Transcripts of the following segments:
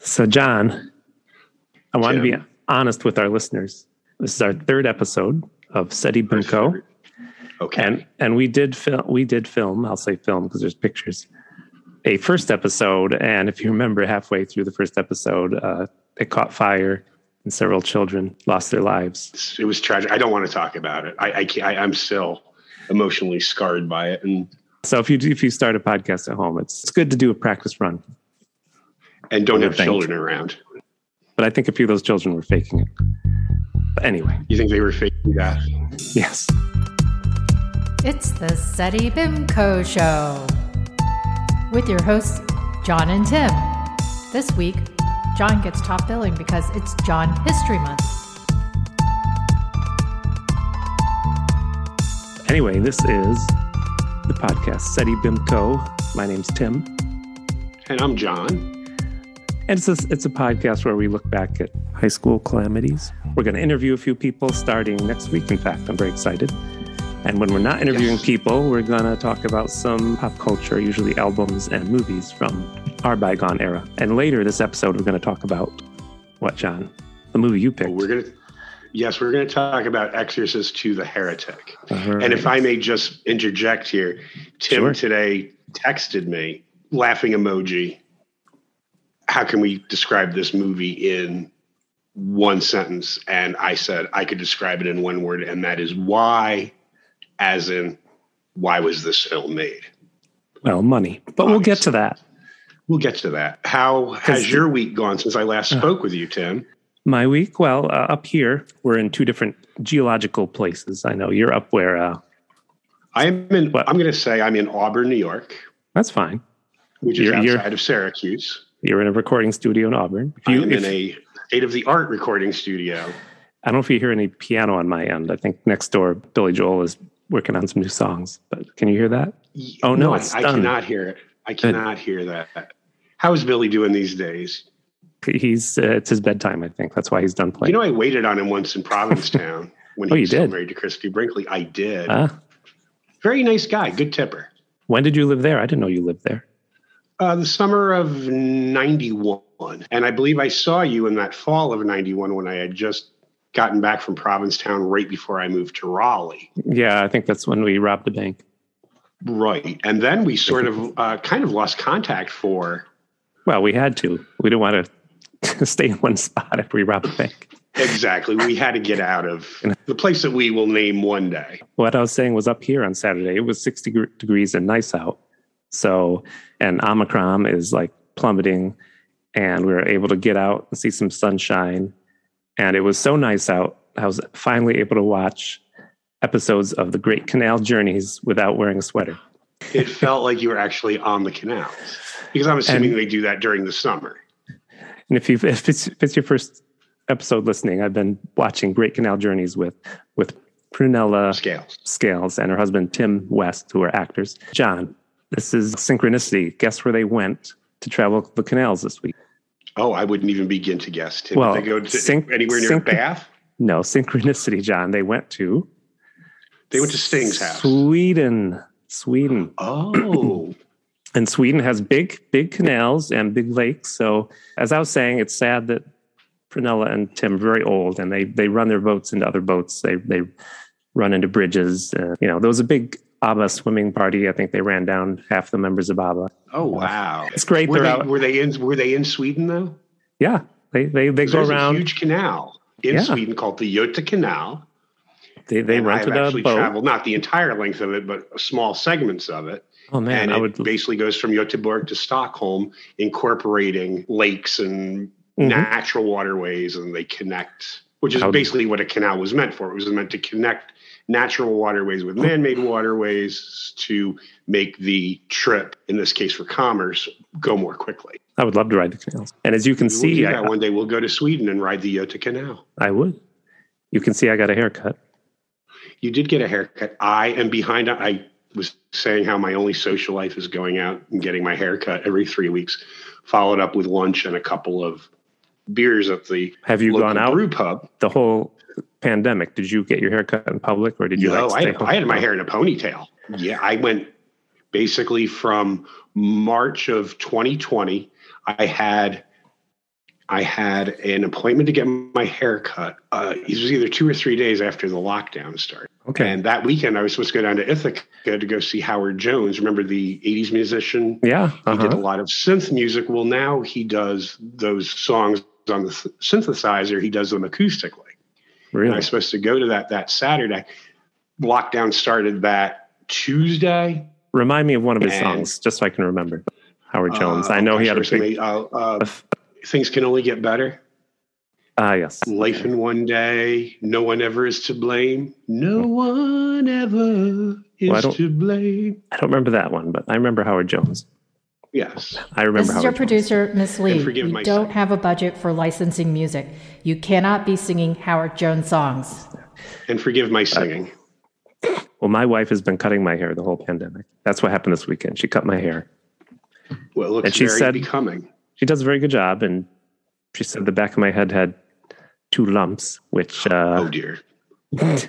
So, John, I want to be honest with our listeners. This is our third episode of SETI Bimco, Okay. and and we did film. We did film. I'll say film because there's pictures. A first episode, and if you remember, halfway through the first episode, uh, it caught fire, and several children lost their lives. it was tragic. I don't want to talk about it. I, I can't, I, I'm still emotionally scarred by it. And So, if you do- if you start a podcast at home, it's it's good to do a practice run. And don't have thank children around. But I think a few of those children were faking it. But anyway, You think they were faking that? yes. It's the SETI Bimco Show with your hosts, John and Tim. This week, John gets top billing because it's John History Month. Anyway, this is the podcast SETI Bimco. My name's Tim. And I'm John. And it's a, it's a podcast where we look back at high school calamities. We're going to interview a few people starting next week. In fact, I'm very excited. And when we're not interviewing Yes. people, we're going to talk about some pop culture, usually albums and movies from our bygone era. And later this episode, we're going to talk about what, John? The movie you picked. We're gonna, yes, we're going to talk about Exorcist II the Heretic. Uh-huh. And if I may just interject here, Tim Sure. today texted me, laughing emoji. How can we describe this movie in one sentence? And I said I could describe it in one word, and that is why, as in, why was this film made? well, money. But we'll get to that. We'll get to that. How has your week gone since I last spoke with you, Tim? My week, well, uh, up here, we're in two different geological places. I know you're up where, uh, I'm in. What? I'm going to say I'm in Auburn, New York, that's fine. which is You're- you're- outside of Syracuse. You're in a recording studio in Auburn. If you, I'm if, in a state of the art recording studio. I don't know if you hear any piano on my end. I think next door, Billy Joel is working on some new songs. But can you hear that? Oh, no, I- it's I, done. cannot hear it. I cannot hear that. How is Billy doing these days? He's uh, it's his bedtime. I think that's why he's done playing. You know, I waited on him once in Provincetown when he Oh, you was married to Christie Brinkley. I did. Very nice guy, good tipper. when did you live there? I didn't know you lived there. Uh, the summer of '91, and I believe I saw you in that fall of '91 when I had just gotten back from Provincetown right before I moved to Raleigh. Yeah, I think that's when we robbed a bank. Right, and then we sort of uh, kind of lost contact for Well, we had to. We didn't want to stay in one spot if we robbed a bank. exactly. we had to get out of the place that we will name one day. What I was saying was up here on Saturday, it was 60 degrees and nice out. So, and Omicron is like plummeting, and we were able to get out and see some sunshine. And it was so nice out. I was finally able to watch episodes of the Great Canal Journeys without wearing a sweater. It felt like you were actually on the canals because I'm assuming And- they do that during the summer. And if you if it's if it's your first episode listening, I've been watching Great Canal Journeys with with Prunella Scales. Scales and her husband Tim West, who are actors. John, this is synchronicity. Guess where they went to travel the canals this week? Oh, I wouldn't even begin to guess. Tim. Well, Did they go to synch- anywhere near synch- Bath? No, synchronicity, John. They went to They went to Sting's house. Sweden. Sweden. Oh, And Sweden has big, big canals and big lakes. So as I was saying, it's sad that Prunella and Tim are very old and they they run their boats into other boats. They they run into bridges. Uh, you know, there was a big ABBA swimming party. I think they ran down half the members of ABBA. oh, wow! It's great. Were out. were they in? Were they in Sweden though? Yeah, they they they go around. a huge canal in Yeah. Sweden called the Göta Canal. they they and rented I've a actually boat. traveled not the entire length of it, but small segments of it. Oh man, and I it would. basically goes from Göteborg to Stockholm, incorporating lakes and Mhm. natural waterways, and they connect, which is How- basically what a canal was meant for. It was meant to connect natural waterways with man-made waterways to make the trip, in this case for commerce, go more quickly. I would love to ride the canals. And as you can do see, that I, one day. We'll go to Sweden and ride the Göta Canal. I would. You can see I got a haircut. You did get a haircut. I am behind. I was saying how my only social life is going out and getting my haircut every three weeks, followed up with lunch and a couple of beers at the Have you gone out brew pub. the whole pandemic? Did you get your hair cut in public or did you No, like I had. I had my hair in a ponytail. Yeah, I went basically from March of 2020. I had I had an appointment to get my hair cut. Uh, it was either two or three days after the lockdown started. Okay. And that weekend, I was supposed to go down to Ithaca to go see Howard Jones. Remember the 80s musician? yeah. He did a Uh-huh. lot of synth music. Well, now he does those songs on the synthesizer, he does them acoustically. And I Really? was supposed to go to that that Saturday. Lockdown started that Tuesday. Remind me of one of his And- songs, just so I can remember. Howard Jones. Uh, I know he had a big. uh, uh, things can only get better. Ah, yes. Life in one day. No one ever is to blame. No one ever is Well, to blame. I don't remember that one, but I remember Howard Jones. Yes. I remember This is Howard your producer, Miss Lee. And forgive We my don't singing. have a budget for licensing music. You cannot be singing Howard Jones songs. And forgive my singing. Well, my wife has been cutting my hair the whole pandemic. That's what happened this weekend. She cut my hair. Well, it looks and she very said- becoming. She does a very good job, and she said the back of my head had two lumps, which uh, oh dear.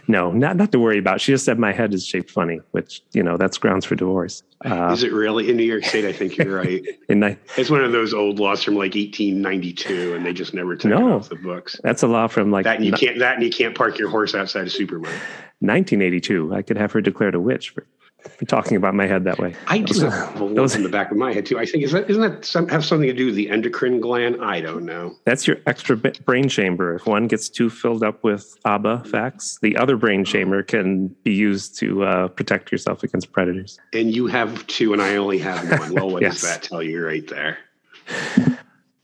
No, not not to worry about. She just said my head is shaped funny, which you know that's grounds for divorce. Uh, is it really in New York State? I think you're right. and I, It's one of those old laws from like 1892, and they just never took it off the books. that's a law from like That and you can't. That and you can't park your horse outside a Superman. 1982. I could have her declared a witch for, for talking about my head that way. I do Those- have those- in the back of my head too. I think is that isn't that some, have something to do with the endocrine gland? I don't know. That's your extra brain chamber. If one gets too filled up with ABBA facts, the other brain chamber can be used to uh, protect yourself against predators. And you have two, and I only have one. Well, what Yes. does that tell you right there?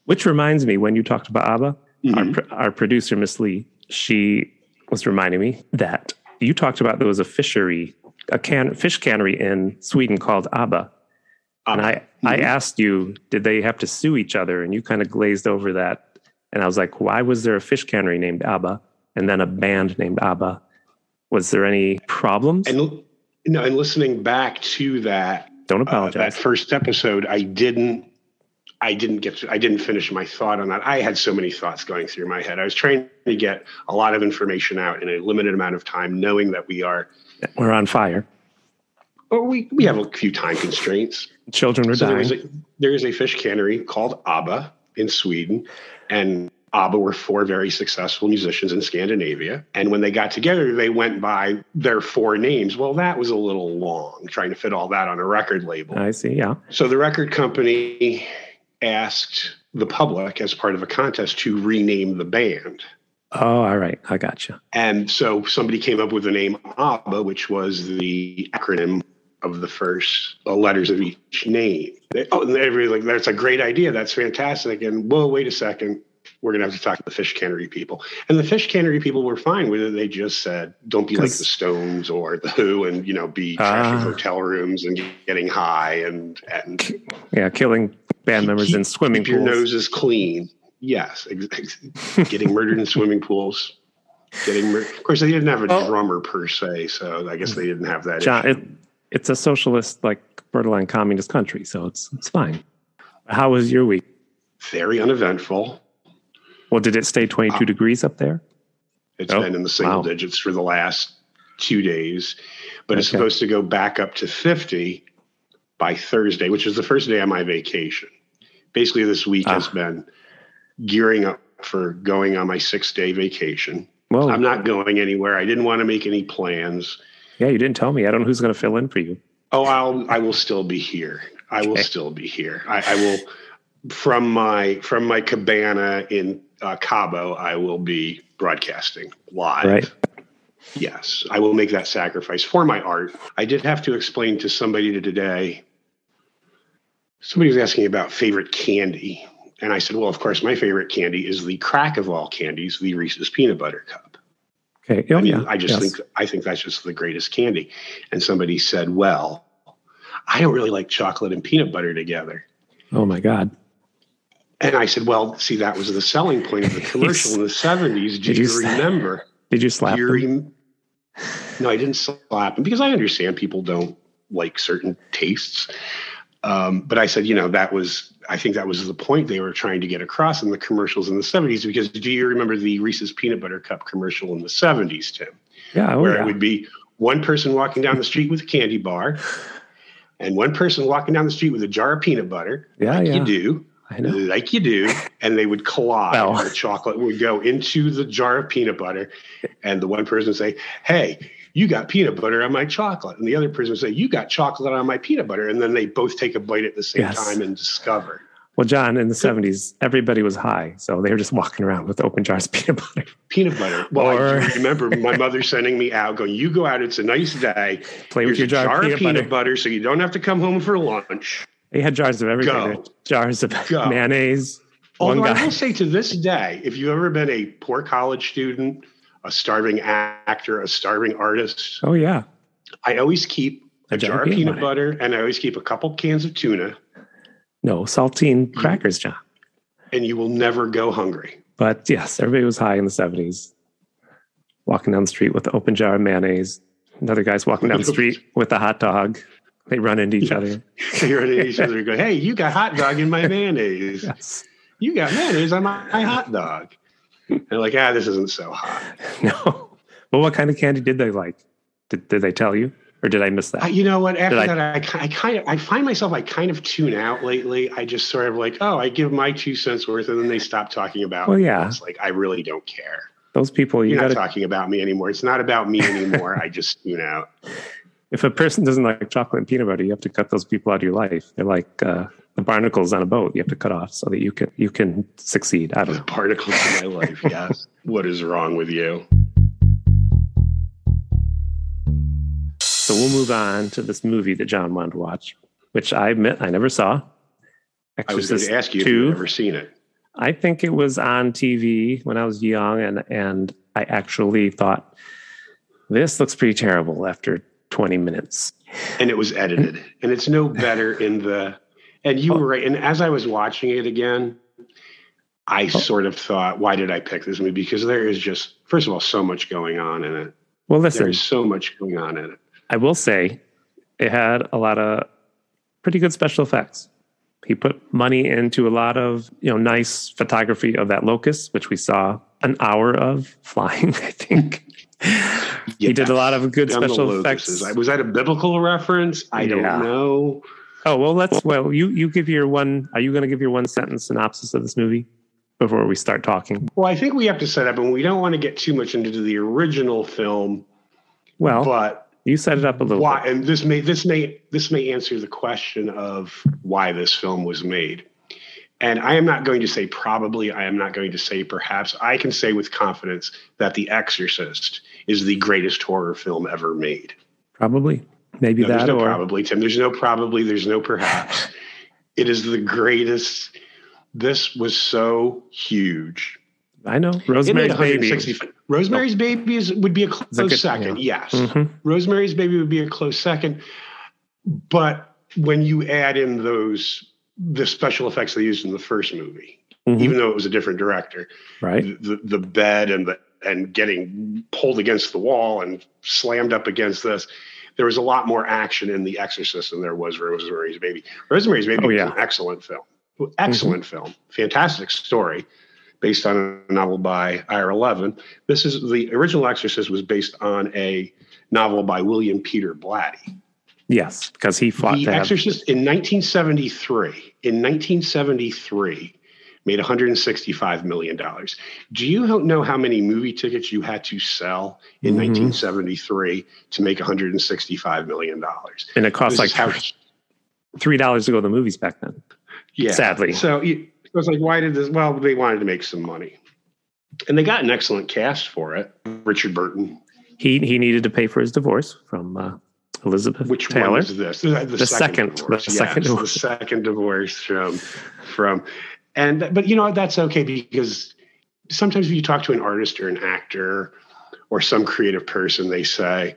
Which reminds me, when you talked about ABBA, our, Mhm. pr- our producer, Miss Lee, she was reminding me that you talked about there was a fishery, a can, fish cannery in Sweden called ABBA. And I, I Mhm. asked you, did they have to sue each other? And you kind of glazed over that. And I was like, why was there a fish cannery named ABBA and then a band named ABBA? Was there any problems? and know, and listening back to that Don't uh, that first episode, I didn't. I didn't get to, I didn't finish my thought on that. I had so many thoughts going through my head. I was trying to get a lot of information out in a limited amount of time, knowing that we are, We're on fire. or we, we have a few time constraints. Children were So dying. is, a, there is a fish cannery called ABBA in Sweden, and ABBA were four very successful musicians in Scandinavia. And when they got together, they went by their four names. Well, that was a little long, trying to fit all that on a record label. I see. Yeah. So the record company asked the public, as part of a contest, to rename the band. Oh, all right. I got you. And so somebody came up with the name ABBA, which was the acronym of the first uh, letters of each name. They, oh, and everybody's like, that's a great idea. That's fantastic. And whoa, wait a second. We're going to have to talk to the fish cannery people. And the fish cannery people were fine with it. They just said, don't be like the Stones or the Who and, you know, be trashing Ah. hotel rooms and getting high and, and Yeah. Killing band Keep- members in swimming keep your pools. noses clean. Yes, getting murdered in swimming pools. Getting mur- of course they didn't have a drummer per se, so I guess they didn't have that. John, issue. it, it's a socialist, like borderline communist country, so it's it's fine. How was your week? Very uneventful. Well, did it stay 22 Wow. degrees up there? It's Oh, been in the single wow. digits for the last two days, but it's supposed to go back up to 50 by Thursday, which is the first day of my vacation. Basically, this week has Ah. been gearing up for going on my six day vacation. Well, I'm not going anywhere. I didn't want to make any plans. yeah, you didn't tell me. I don't know who's going to fill in for you. Oh, I'll I will still be here. I will still be here. I, I will from my from my cabana in uh, Cabo. I will be broadcasting live. Right. Yes, I will make that sacrifice for my art. I did have to explain to somebody today. Somebody was asking about favorite candy, and I said, "Well, of course, my favorite candy is the crack of all candies, the Reese's peanut butter cup." Okay. Oh, I mean, yeah. I just yes. think I think that's just the greatest candy. And somebody said, "Well, I don't really like chocolate and peanut butter together." Oh, my God. And I said, "Well, see, that was the selling point of the commercial in the '70s. Do Did you, you remember?" Did you slap you rem- no, I didn't slap him because I understand people don't like certain tastes. Um, but I said, you know, that was I think that was the point they were trying to get across in the commercials in the '70s. Because do you remember the Reese's peanut butter cup commercial in the '70s, Tim? Yeah. Oh, where yeah. it would be one person walking down the street with a candy bar and one person walking down the street with a jar of peanut butter Yeah, like yeah. you do I know. like you do, and they would collide. Well. and the chocolate would go into the jar of peanut butter, and the one person would say, "Hey, you got peanut butter on my chocolate," and the other person would say, "You got chocolate on my peanut butter," and then they both take a bite at the same Yes. time and discover Well, John, in the 70s, everybody was high. So they were just walking around with open jars of peanut butter. peanut butter. Well, I Or- do remember my mother sending me out, going, "You go out. It's a nice day. Play with Here's your a jar, of peanut, butter. so you don't have to come home for lunch." They had jars of everything. Go. There were Jars of Go. mayonnaise. Although I will say to this day, if you've ever been a poor college student, a starving actor, a starving artist, Oh, yeah. I always keep a, A jar of peanut peanut butter. and I always keep a couple cans of tuna, No, saltine mm-hmm. crackers, John. and you will never go hungry. But yes, everybody was high in the 70s. Walking down the street with the open jar of mayonnaise. Another guy's walking down the street with a hot dog. They run into each other. So you're at each other and go, hey, you got hot dog in my mayonnaise. Yes. You got mayonnaise on my, my hot dog. They're like, ah, this isn't so hot. No. Well, what kind of candy did they like? Did, did they tell you? Or did I miss that? I, you know what? After Did I- that, I, ki- I kind of I find myself I kind of tune out lately. I just sort of like, oh, I give my two cents worth, and then they stop talking about. Well, yeah. It's like I really don't care. Those people, you You're got not talking about me anymore. It's not about me anymore. I just tune out. if a person doesn't like chocolate and peanut butter, you have to cut those people out of your life. They're like uh, the barnacles on a boat. You have to cut off so that you can you can succeed. I don't The know. particles in my life. Yes. what is wrong with you? So we'll move on to this movie that John wanted to watch, which I admit I never saw. I was going to ask you if you've ever seen it. I think it was on TV when I was young, and and I actually thought this looks pretty terrible after 20 minutes. and it was edited and it's no better in the and you oh. were right. And as i was watching it again i oh. sort of thought why did i pick this movie? Because there is just first of all so much going on in it. Well, listen, there's so much going on in it. I will say it had a lot of pretty good special effects. He put money into a lot of you know nice photography of that locust, which we saw an hour of flying. I think. He did a lot of good special effects. was that a biblical reference? I Yeah. don't know Oh well, let's well you you give your one. Are you going to give your one sentence synopsis of this movie before we start talking? well i think we have to set up and we don't want to get too much into the original film Well, but you set it up a little. why bit. and this may this may this may answer the question of why this film was made and i am not going to say probably i am not going to say perhaps i can say with confidence that the exorcist is the greatest horror film ever made Probably, maybe no, there's no or probably tim there's no probably there's no perhaps it is the greatest this was so huge I know Rosemary's Baby. 160 Rosemary's Baby is, would be a close a good- second, yes. Mhm. Rosemary's Baby would be a close second. But when you add in those the special effects they used in the first movie, Mhm. even though it was a different director, right? the, the bed and the and getting pulled against the wall and slammed up against this, there was a lot more action in The Exorcist than there was Rosemary's Baby. Rosemary's Baby Oh, was yeah. an excellent film, excellent mm-hmm. film, fantastic story, based on a novel by Ira Levin. This is the original Exorcist was based on a novel by William Peter Blatty. Yes, because he fought The to have Exorcist in 1973. In 1973, made 165 million dollars. Do you know how many movie tickets you had to sell in Mhm. 1973 to make 165 million dollars? and it cost This like how- three dollars to go to the movies back then. yeah. sadly. So it was like, why did this? Well, they wanted to make some money, and they got an excellent cast for it. Richard Burton. He he needed to pay for his divorce from uh, Elizabeth Which Taylor. one was this? The, The second- the second yes, divorce. the second divorce from from, and but you know? That's okay because sometimes when you talk to an artist or an actor or some creative person, they say,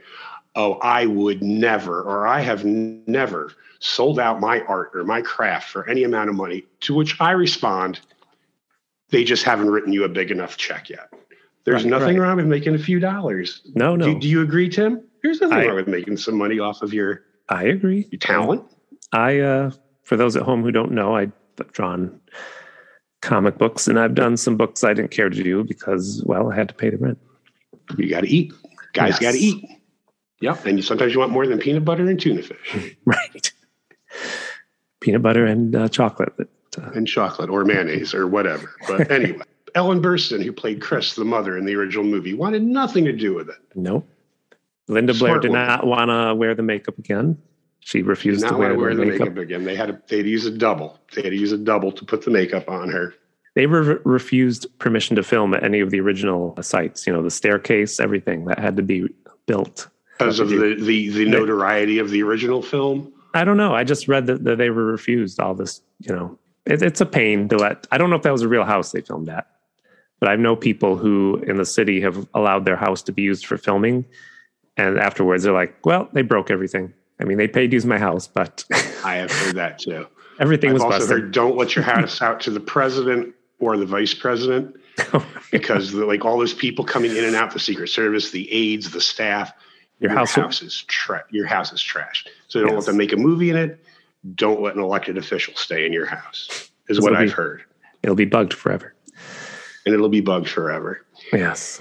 "Oh, I would never," or "I have n- never sold out my art or my craft for any amount of money." To which I respond, "They just haven't written you a big enough check yet." There's Right, nothing right. wrong with making a few dollars. no, no, Do, do you agree, Tim? There's nothing I- wrong with making some money off of your, I agree. your talent. I uh, for those at home who don't know, I've drawn comic books and I've done some books I didn't care to do because well, I had to pay the rent. You got to eat. Guys Yes. got to eat. Yep. And you, sometimes you want more than peanut butter and tuna fish. Right. Peanut butter and uh, chocolate. uh, and chocolate or mayonnaise or whatever. But anyway, Ellen Burstyn, who played Chris, the mother in the original movie, wanted nothing to do with it. nope. Linda Blair Smart did woman. not want to wear the makeup again. She refused to wear, wear the makeup. makeup again. They had to, they had to use a double. They had to use a double to put the makeup on her. They re- refused permission to film at any of the original sites. You know, the staircase, everything that had to be built. Because of the, the, the notoriety of the original film. I don't know. I just read that, that they were refused all this. You know, it, it's a pain to let. I don't know if that was a real house they filmed at, but I know people who in the city have allowed their house to be used for filming, and afterwards they're like, "Well, they broke everything. I mean, they paid to use my house, but I have heard that too. everything I've was also busted." heard don't let your house out to the president or the vice president oh, because the, like all those people coming in and out, the Secret Service, the aides, the staff, Your house- is tra- your house is trashed. So don't Yes. let them make a movie in it. Don't let an elected official stay in your house. Is This what I've heard, It'll be bugged forever. and it'll be bugged forever. Yes.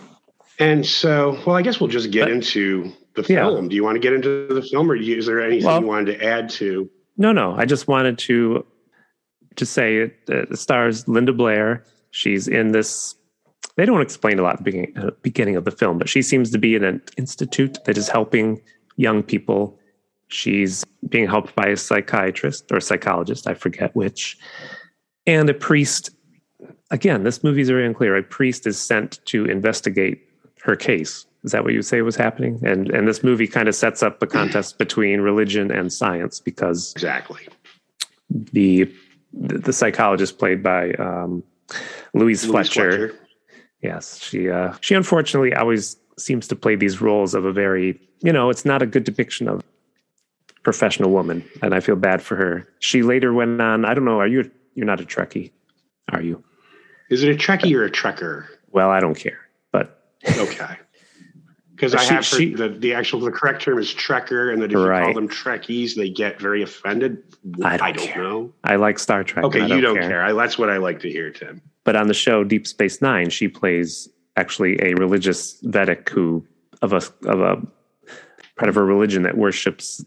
And so, well, I guess we'll just get But- into the Yeah. film. Do you want to get into the film, or is there anything Well- you wanted to add to? No, no. I just wanted to to say it, it stars Linda Blair. She's in this. They don't explain a lot at the beginning, uh, beginning of the film, but she seems to be in an institute that is helping young people. She's being helped by a psychiatrist or psychologist, I forget which, and a priest. Again, this movie is very unclear. A priest is sent to investigate her case. Is that what you say was happening? And and this movie kind of sets up a contest between religion and science because Exactly. the the psychologist played by um, Louise, Louise Fletcher. Yes, she uh, she unfortunately always seems to play these roles of a very you know it's not a good depiction of professional woman, and I feel bad for her. She later went on. I don't know. Are you you're not a Trekkie, are you? Is it a Trekkie or a Trekker? Well, I don't care, but Okay. Because I have heard she- the, the actual the correct term is Trekker, and that if you call them Trekkies, they get very offended. I don't care. know. I like Star Trek. Okay, I you don't care. I, that's what I like to hear, Tim. but on the show Deep Space Nine, she plays actually a religious Vedek who of a of a part of a religion that worships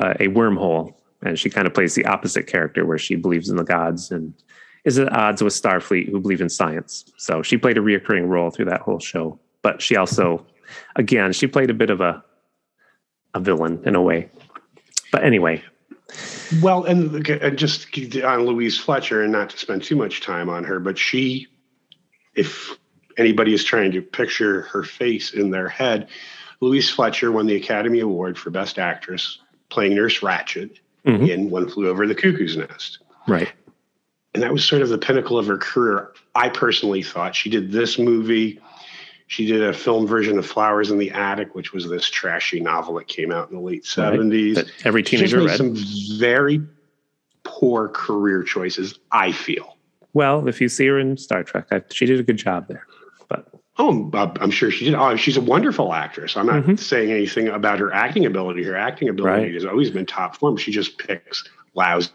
uh, a wormhole, and she kind of plays the opposite character where she believes in the gods and is at odds with Starfleet who believe in science. So she played a reoccurring role through that whole show, but she also, again, she played a bit of a a villain in a way. But anyway, Well, and, and just on Louise Fletcher, and not to spend too much time on her, but she, if anybody is trying to picture her face in their head, Louise Fletcher won the Academy Award for Best Actress playing Nurse Ratched Mhm. in One Flew Over the Cuckoo's Nest. right. and that was sort of the pinnacle of her career. I personally thought she did this movie. She did a film version of Flowers in the Attic, which was this trashy novel that came out in the late seventies. That every teenager made read. some very poor career choices. I feel. Well, if you see her in Star Trek, I, she did a good job there. But Oh, I'm- sure she did. Oh, she's a wonderful actress. I'm not Mhm. saying anything about her acting ability. Her acting ability Right. has always been top form. She just picks lousy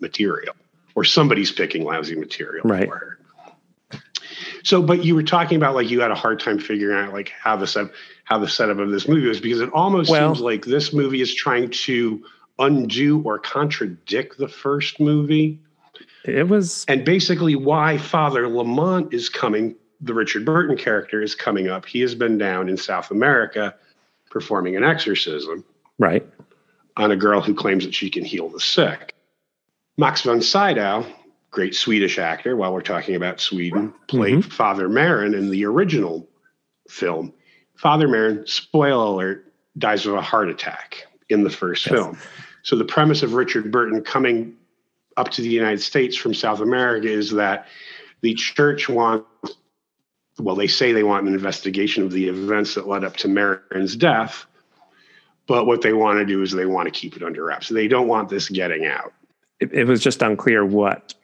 material, or somebody's picking lousy material Right. for her. So, but you were talking about like you had a hard time figuring out like how the set, how the setup of this movie was because it almost Well- seems like this movie is trying to undo or contradict the first movie it was and basically why Father Lamont is coming, the Richard Burton character is coming up. He has been down in South America performing an exorcism right. on a girl who claims that she can heal the sick. Max von Sydow, great Swedish actor, while we're talking about Sweden, mm-hmm. played Father Merrin in the original film. Father Merrin, spoiler alert, dies of a heart attack in the first Yes. film. So the premise of Richard Burton coming up to the United States from South America is that the church wants, well, they say they want an investigation of the events that led up to Merrin's death. But what they want to do is they want to keep it under wraps. They don't want this getting out. It, it was just unclear what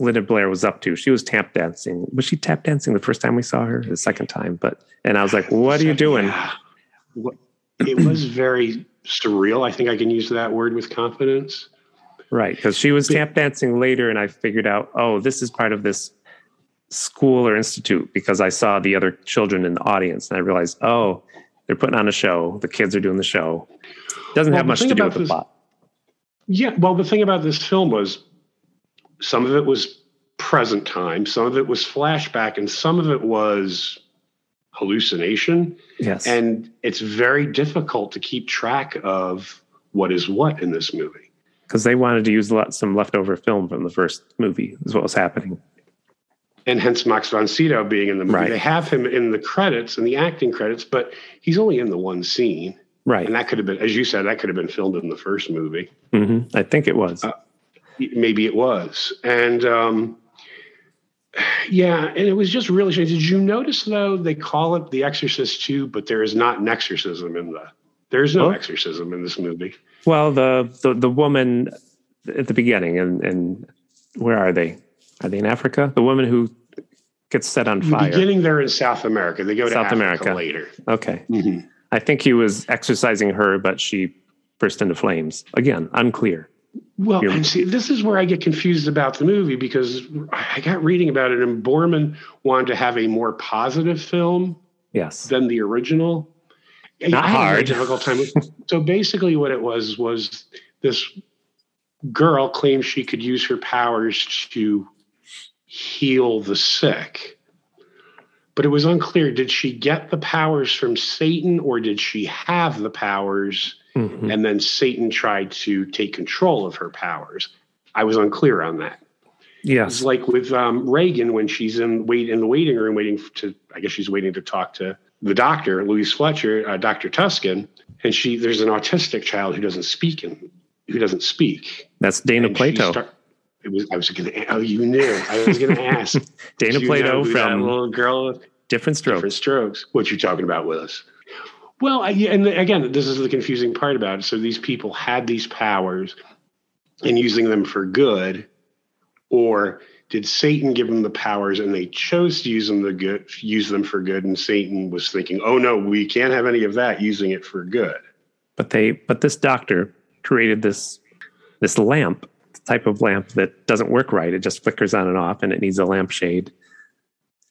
Linda Blair was up to. She was tap dancing. Was she tap dancing the first time we saw her? The second time, but and I was like, "What are you doing?" Yeah. It was very surreal. I think I can use that word with confidence. Right, because she was tap dancing later, and I figured out, oh, this is part of this school or institute because I saw the other children in the audience, and I realized, oh, they're putting on a show. The kids are doing the show. Doesn't Well, have much to do with the this- plot. Yeah, well, the thing about this film was some of it was present time, some of it was flashback, and some of it was hallucination. Yes. And it's very difficult to keep track of what is what in this movie. Because they wanted to use a lot, some leftover film from the first movie, is what was happening. And hence Max von Sydow being in the movie. Right. They have him in the credits, in the acting credits, but he's only in the one scene. Right. And that could have been, as you said, that could have been filmed in the first movie. hmm I think it was. Uh, maybe it was and um yeah and it was just really strange did you notice though they call it the exorcist too, but there is not an exorcism in the there's no Oh. exorcism in this movie well, the, the the woman at the beginning, and and where are they? Are they in Africa? The woman who gets set on fire. beginning they're in south america they go to South America. later Okay. Mhm. I think he was exercising her, but she burst into flames. Again, unclear. Well and see this is where i get confused about the movie because i got reading about it and Boorman wanted to have a more positive film Yes. than the original. Not I had a very hard. difficult time. So basically, what it was was this girl claims she could use her powers to heal the sick, but it was unclear. Did she get the powers from Satan, or did she have the powers Mhm. and then Satan tried to take control of her powers? I was unclear on that. Yes. It's like with um, Regan when she's in wait in the waiting room waiting to I guess she's waiting to talk to the doctor Louise Fletcher, uh, Dr. Tuskin, and she there's an autistic child who doesn't speak and who doesn't speak. That's Dana And Plato. start- it was I was going to oh you knew I was going to ask Dana Do you know Plato from little girl Diff'rent Strokes. different strokes. What you talking about, Willis? Well, I, and again, this is the confusing part about it. So these people had these powers and using them for good, or did Satan give them the powers and they chose to use them the good, use them for good, and Satan was thinking, "Oh no, we can't have any of that. Using it for good." but they but this doctor created this this lamp type of lamp that doesn't work right it just flickers on and off and it needs a lampshade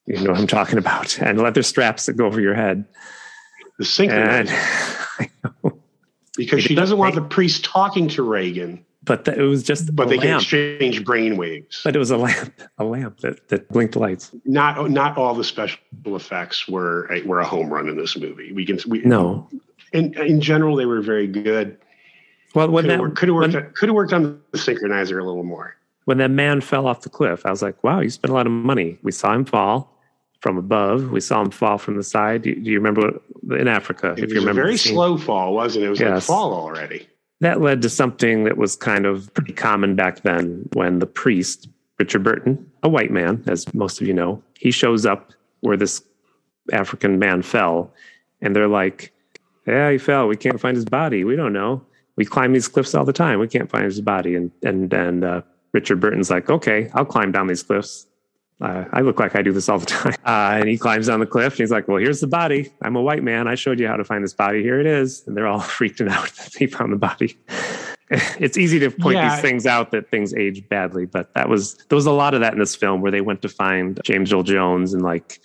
you know what i'm talking about and leather straps that go over your head The synchronizer, and because she doesn't want the priest talking to Regan, but the, it was just but they can exchange brain waves. but it was a lamp a lamp that, that blinked lights not not all the special effects were a, were a home run in this movie. We can we, no in in general they were very good. well when Could have that worked, could have worked, when, could have worked on the synchronizer a little more. when that man fell off the cliff i was like wow you spent a lot of money we saw him fall from above we saw him fall from the side do you, do you remember in africa It if was you a remember very slow fall, wasn't it? It was like fall already. that led to something that was kind of pretty common back then when the priest, Richard Burton, a white man, as most of you know, he shows up where this African man fell. And they're like, Yeah, he fell. We can't find his body. We don't know. We climb these cliffs all the time. We can't find his body. And and and uh, Richard Burton's like, Okay, I'll climb down these cliffs. Uh, I look like I do this all the time. Uh, and he climbs down the cliff and he's like, Well, here's the body. I'm a white man. I showed you how to find this body. Here it is. And they're all freaking out that they found the body. it's easy to point Yeah. these things out that things age badly, but that was, there was a lot of that in this film where they went to find James Earl Jones and like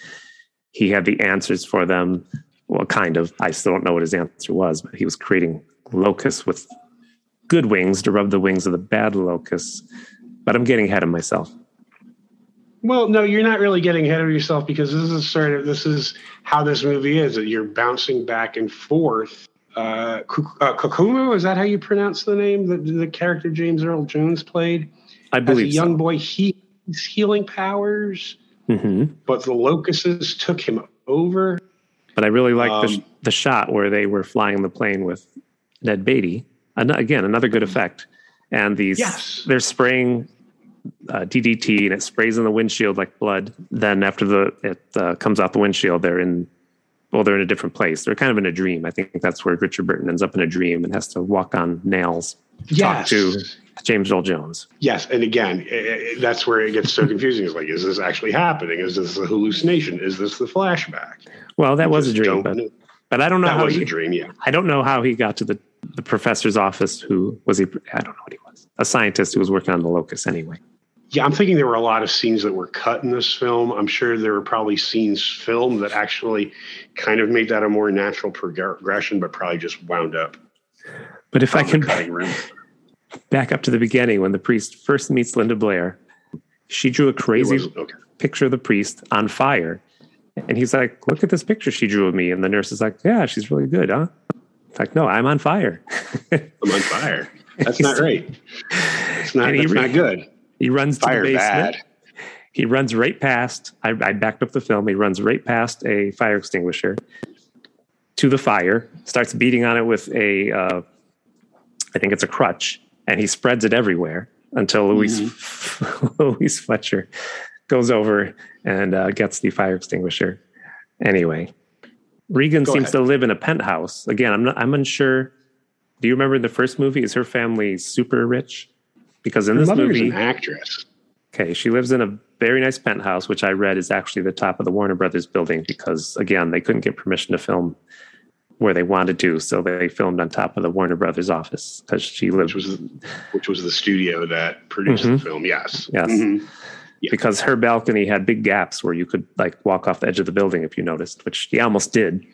he had the answers for them. Well, kind of. I still don't know what his answer was, but he was creating locusts with good wings to rub the wings of the bad locusts. But I'm getting ahead of myself. Well, no, you're not really getting ahead of yourself because this is sort of this is how this movie is. That you're bouncing back and forth. Uh, uh, Kokumo, is that how you pronounce the name? The, the character James Earl Jones played I as a believe young so. boy. He, he's healing powers, hmm but the locusts took him over. But I really like the, sh- Um, the shot where they were flying the plane with Ned Beatty. Again, another good effect. And these, Yes. they're spraying uh, DDT and it sprays in the windshield like blood. Then after the it uh, comes out the windshield, they're in, well, they're in a different place. They're kind of in a dream. I think that's where Richard Burton ends up in a dream and has to walk on nails to talk to James Earl Jones. Yes, and again, i- i- that's where it gets so confusing. It's like, is this actually happening? Is this a hallucination? Is this the flashback? Well, that was a dream, but, but I don't know that how was he, a dream. Yeah, I don't know how he got to the, the professor's office. Who was he? I don't know what he was. A scientist who was working on the locust anyway. Yeah. I'm thinking there were a lot of scenes that were cut in this film. I'm sure there were probably scenes filmed that actually kind of made that a more natural progression, but probably just wound up. But if I can back up to the beginning when the priest first meets Linda Blair, She drew a crazy okay. picture of the priest on fire. And he's like, Look at this picture she drew of me. And the nurse is like, Yeah, she's really good, huh? It's like, No, I'm on fire. I'm on fire. That's not right. It's not. That's re- not good. He runs to the basement. bad. He runs right past, I, I backed up the film. He runs right past a fire extinguisher to the fire, starts beating on it with a, uh, I think it's a crutch, and he spreads it everywhere until Louise, Louise Fletcher goes over and uh, gets the fire extinguisher. Anyway, Regan Go seems ahead. to live in a penthouse. Again, I'm not, I'm unsure. Do you remember in the first movie? Is her family super rich? Because in Her this movie, an actress. Okay, she lives in a very nice penthouse, which I read is actually the top of the Warner Brothers building because, again, they couldn't get permission to film where they wanted to, so they filmed on top of the Warner Brothers office because she lived. which was which was the studio that produced the Mhm. film. Yes. Yes. Mhm. because her balcony had big gaps where you could like walk off the edge of the building if you noticed, which she almost did.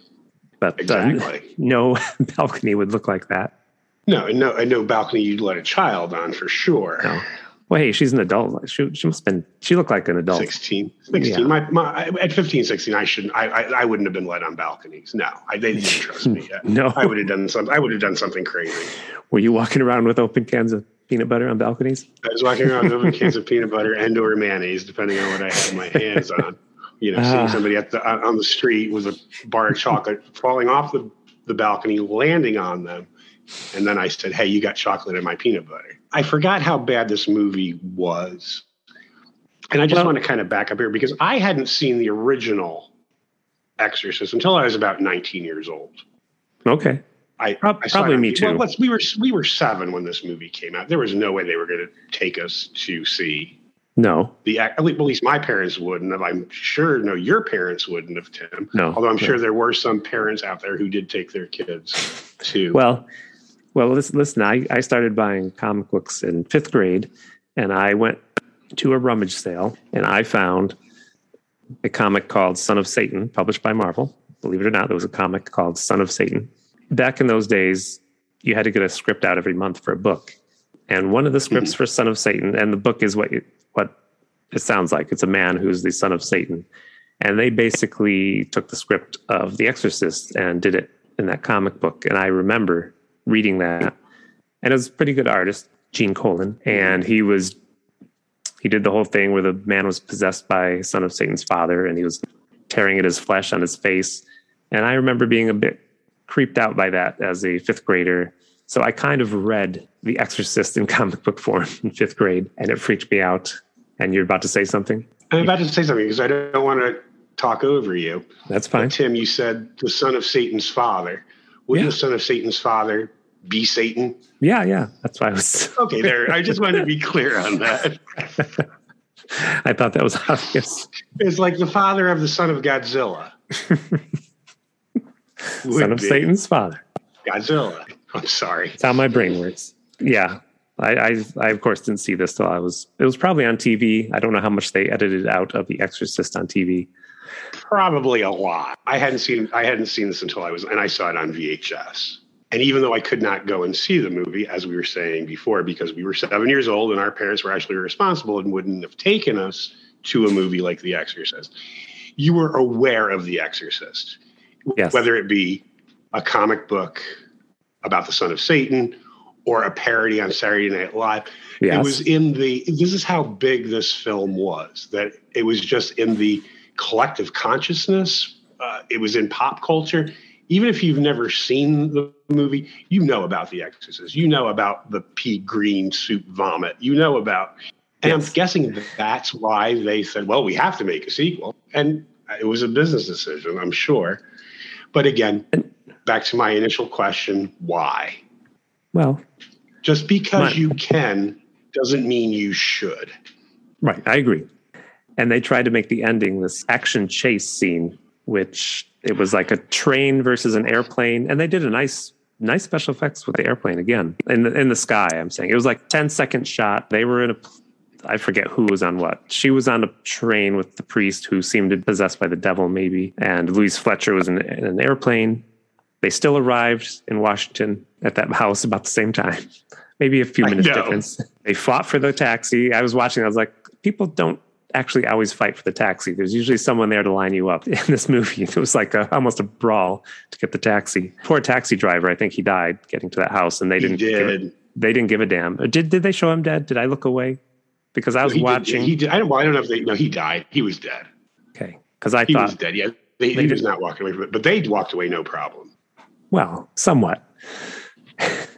But uh, no balcony would look like that. No, no, no balcony you'd let a child on for sure. No. Well, hey, she's an adult. She, she must have been. She looked like an adult. 16, 16. Yeah. My, my, at 15, 16, I shouldn't, I, I, I wouldn't have been let on balconies. No, I, they didn't trust me yet. No. I would have done something. I would have done something crazy. Were you walking around with open cans of peanut butter on balconies? I was walking around with open cans of peanut butter and or mayonnaise, depending on what I had my hands on. You know, Ah. seeing somebody at the on on the street with a bar of chocolate falling off the, the balcony, landing on them, and then I said, "Hey, you got chocolate in my peanut butter." I forgot how bad this movie was, and I just Well- want to kind of back up here because I hadn't seen the original Exorcist until I was about 19 years old. Okay. I, I probably me too. Well, we were we were seven when this movie came out. There was no way they were going to take us to see No. the at least, at least my parents wouldn't have. I'm sure no, your parents wouldn't have, Tim. No. Although I'm no. sure there were some parents out there who did take their kids to. Well, well, listen, listen I, I started buying comic books in fifth grade, and I went to a rummage sale, and I found a comic called Son of Satan, published by Marvel. Believe it or not, there was a comic called Son of Satan. Back in those days, you had to get a script out every month for a book, and one of the scripts for Son of Satan, and the book is what what it sounds like. It's a man who's the son of Satan, and they basically took the script of The Exorcist and did it in that comic book. And I remember reading that, and it was a pretty good artist, Gene Colan, and he was he did the whole thing where the man was possessed by son of Satan's father, and he was tearing at his flesh on his face. And I remember being a bit creeped out by that as a fifth grader. So I kind of read The Exorcist in comic book form in fifth grade, and it freaked me out. And you're about to say something? I'm about to say something because I don't want to talk over you. That's fine. Tim, you said the son of Satan's father. Wouldn't Yeah. the son of Satan's father be Satan? Yeah, yeah. That's why I was. Okay, there. I just wanted to be clear on that. I thought that was obvious. It's like the father of the son of Godzilla. Son of be. Satan's father. Godzilla. I'm sorry. That's how my brain works. Yeah. I, I, I of course didn't see this till I was. It was probably on TV. I don't know how much they edited out of The Exorcist on TV. Probably a lot. I hadn't seen I hadn't seen this until I was and I saw it on VHS. And even though I could not go and see the movie, as we were saying before, because we were seven years old and our parents were actually responsible and wouldn't have taken us to a movie like The Exorcist, you were aware of The Exorcist. Yes. Whether it be a comic book about the son of Satan or a parody on Saturday Night Live. Yes. It was in the this is how big this film was that it was just in the collective consciousness. Uh, it was in pop culture. Even if you've never seen the movie, you know about The Exorcist. You know about the pea green soup vomit. You know about, and Yes. I'm guessing that that's why they said, "Well, we have to make a sequel." And it was a business decision, I'm sure. But again, back to my initial question: Why? Well, Just because you can doesn't mean you should. right. I agree. And they tried to make the ending this action chase scene, which it was like a train versus an airplane, and they did a nice, nice special effects with the airplane again in the in the sky. I'm saying it was like 10 second shot. They were in a, I forget who was on what. She was on a train with the priest who seemed to be possessed by the devil, maybe, and Louise Fletcher was in, in an airplane. They still arrived in Washington at that house about the same time, maybe a few minutes difference. They fought for the taxi. I was watching. I was like, people don't actually always fight for the taxi. There's usually someone there to line you up. In this movie, it was like a, almost a brawl to get the taxi. Poor taxi driver. I think he died getting to that house, and they He didn't. Give did. a, they didn't give a damn. Uh, Did did they show him dead? Did I look away? Because I was he did- watching. he did. I don't. Well, I don't know if they. No, he died. He was dead. okay, because I He was dead. Yeah, they, They he was not walking away from it, but they walked away no problem. well, somewhat.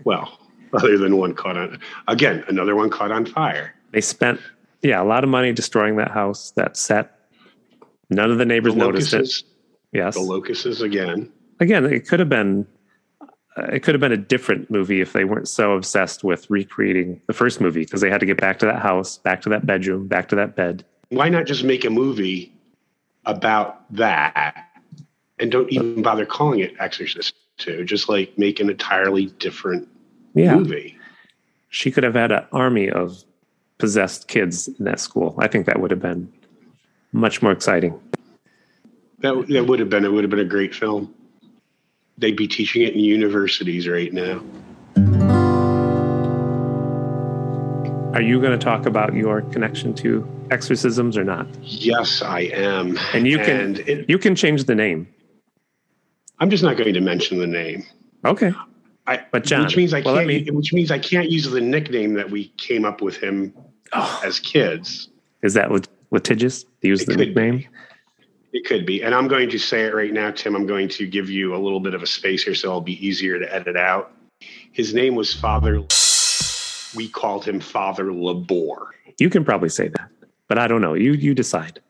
Well, other than one caught on. Again, another one caught on fire. They spent yeah a lot of money destroying that house, that set. None of the The neighbors noticed it. Yes, The locuses again. again, it could have been it could have been a different movie if they weren't so obsessed with recreating the first movie because they had to get back to that house, back to that bedroom, back to that bed. Why not just make a movie about that and don't even bother calling it Exorcist Two? Just like make an entirely different Yeah, movie. she could have had an army of possessed kids in that school. I think that would have been much more exciting. That that would have been it would have been a great film. They'd be teaching it in universities right now. Are you going to talk about your connection to exorcisms or not? Yes, I am. And you can And it, you can change the name. I'm just not going to mention the name. Okay. I, But John, which means I well, can't. me- which means I can't use the nickname that we came up with him Oh, as kids. is that lit- litigious to use It the could nickname? be. It could be, and I'm going to say it right now, Tim. I'm going to give you a little bit of a space here, so it'll be easier to edit out. His name was Father. We called him Father Labor. You can probably say that, but I don't know. You you decide.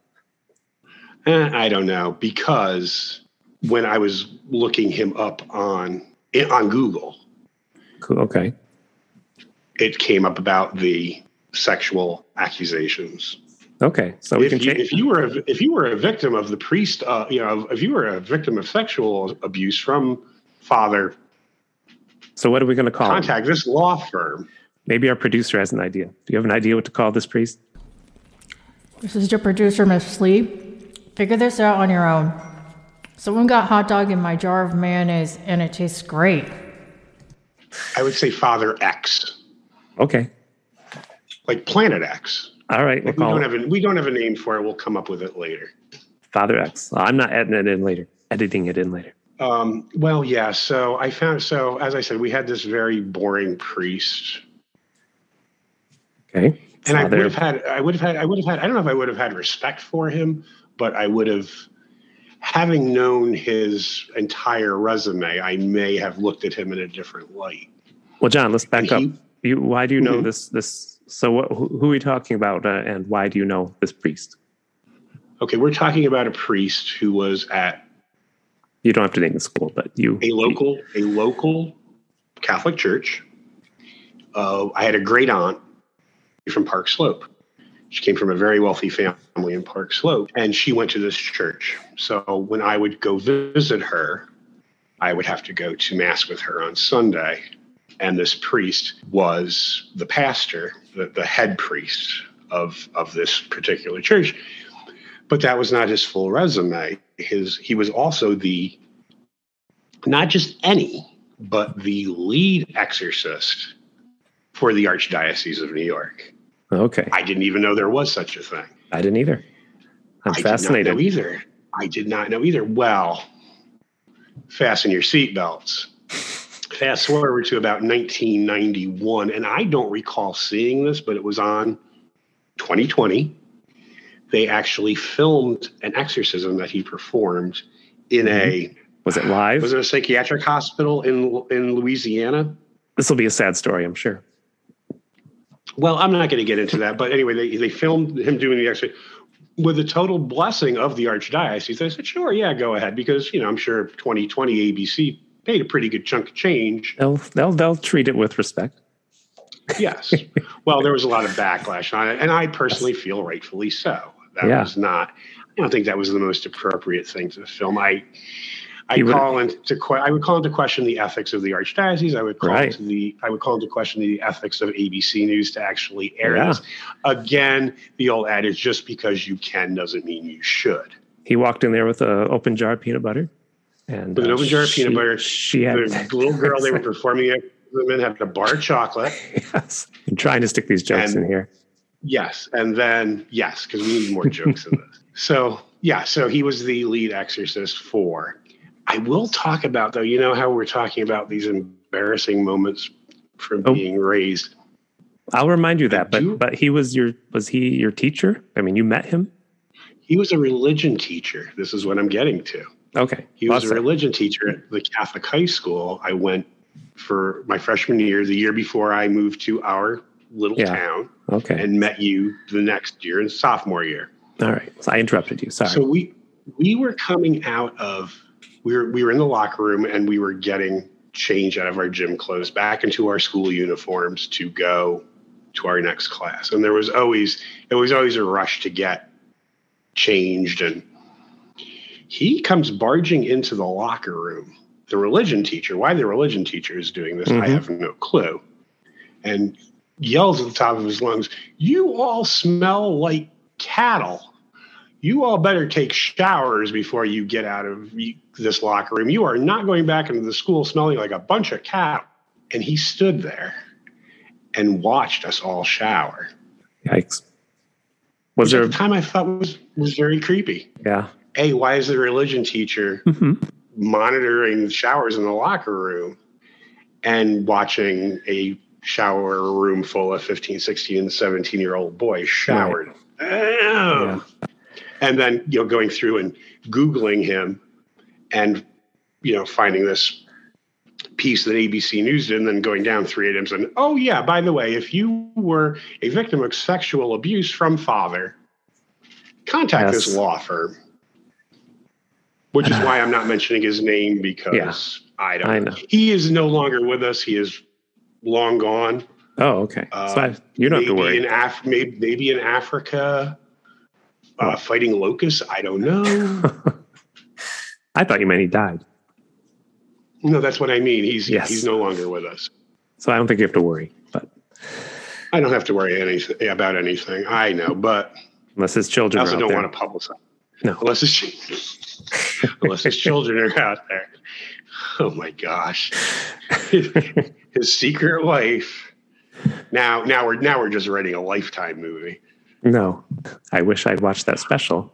Eh, I don't know because when I was looking him up on on Google, Cool. Okay. it came up about the sexual accusations. Okay. So we if, can you, if you were a, if you were a victim of the priest, uh, you know, if you were a victim of sexual abuse from Father, So what are we going to call him? contact this law firm. Maybe our producer has an idea. Do you have an idea what to call this priest? This is your producer, Miss Lee. Figure this out on your own. Someone got hot dog in my jar of mayonnaise and it tastes great. I would say Father X, Okay. Like Planet X. All right. We'll we don't him have a, we don't have a name for it. We'll come up with it later. Father X. I'm not editing it in later. Editing it in later. Um, well, yeah. So I found so as I said, we had this very boring priest, Okay. and I would have had I would have had I would have had I don't know if I would have had respect for him, but I would have. Having known his entire resume, I may have looked at him in a different light. Well, John, let's back And up. You, why do you know Mhm. this? This. So, what, who, who are we talking about, uh, and why do you know this priest? Okay, we're talking about a priest who was at You don't have to name the school, but you. a local a local Catholic church. Uh, I had a great aunt from Park Slope. She came from a very wealthy family in Park Slope, and she went to this church. So when I would go visit her, I would have to go to mass with her on Sunday. And this priest was the pastor, the, the head priest of of this particular church. But that was not his full resume. His he was also the not just any, but the lead exorcist for the Archdiocese of New York. Okay. I didn't even know there was such a thing. I didn't either. I'm I fascinated. did not know either. I did not know either. Well, fasten your seatbelts. Fast forward to about 1991, and I don't recall seeing this, but it was on 20/20. They actually filmed an exorcism that he performed in a mm-hmm. Was it live? was it a psychiatric hospital in in Louisiana? this will be a sad story, I'm sure. Well, I'm not going to get into that, but anyway, they they filmed him doing the exorcism with the total blessing of the archdiocese. I said, "Sure, yeah, go ahead," because you know I'm sure 20/20 ABC paid a pretty good chunk of change. They'll they'll they'll treat it with respect. Yes. well, there was a lot of backlash on it, and I personally feel rightfully so. That Yeah. was not. I don't think that was the most appropriate thing to film. I. I You would- call into que- I would call into question the ethics of the archdiocese. I would call Right. into the I would call into question the ethics of ABC News to actually air Yeah. this. Again, the old adage: just because you can doesn't mean you should. He walked in there with an open jar of peanut butter, and With an uh, open jar of peanut she- butter, She had The little girl they were performing it, the men had a bar of chocolate. yes. I'm trying to stick these jokes And- in here. Yes, and then yes, because we need more jokes in this. So yeah, so he was the lead exorcist for. I will talk about though. You know how we're talking about these embarrassing moments from Oh. being raised. I'll remind you that, but but he was your was he your teacher? I mean, you met him. He was a religion teacher. This is what I'm getting to. Okay, He was Awesome. a religion teacher at the Catholic high school. I went for my freshman year, the year before I moved to our little Yeah. town, okay. and met you the next year in sophomore year. All right. So I interrupted you. Sorry. So we we were coming out of we were we were in the locker room and we were getting change out of our gym clothes back into our school uniforms to go to our next class. And there was always it was always a rush to get changed and he comes barging into the locker room. The religion teacher, why the religion teacher is doing this, I Mhm. have no clue. And yells at the top of his lungs, You all smell like cattle you all better take showers before you get out of this locker room. You are not going back into the school smelling like a bunch of cattle. And he stood there and watched us all shower. Yikes. Was Which there? at the time I thought was was very creepy. Yeah. Hey, why is the religion teacher hmm monitoring showers in the locker room and watching a shower room full of 15, 16, and 17 year old boys showered? Oh. and then you know going through and googling him and you know finding this piece that abc news did and then going down three items and oh yeah by the way if you were a victim of sexual abuse from father contact Yes. this law firm which is why i'm not mentioning his name because i don't I know. he is no longer with us he is long gone Oh, okay. so I, Um, you don't have to worry. In Af- maybe, maybe in Africa, uh, fighting locusts. I don't know. I thought you meant he died. no, that's what I mean. He's Yes. he's no longer with us. So I don't think you have to worry. But I don't have to worry anything about anything. I know, but unless his I children also are don't there. want to publicize No. unless his unless his children are out there. Oh my gosh, his secret life. Now, now we're now we're just writing a lifetime movie. No, I wish I'd watched that special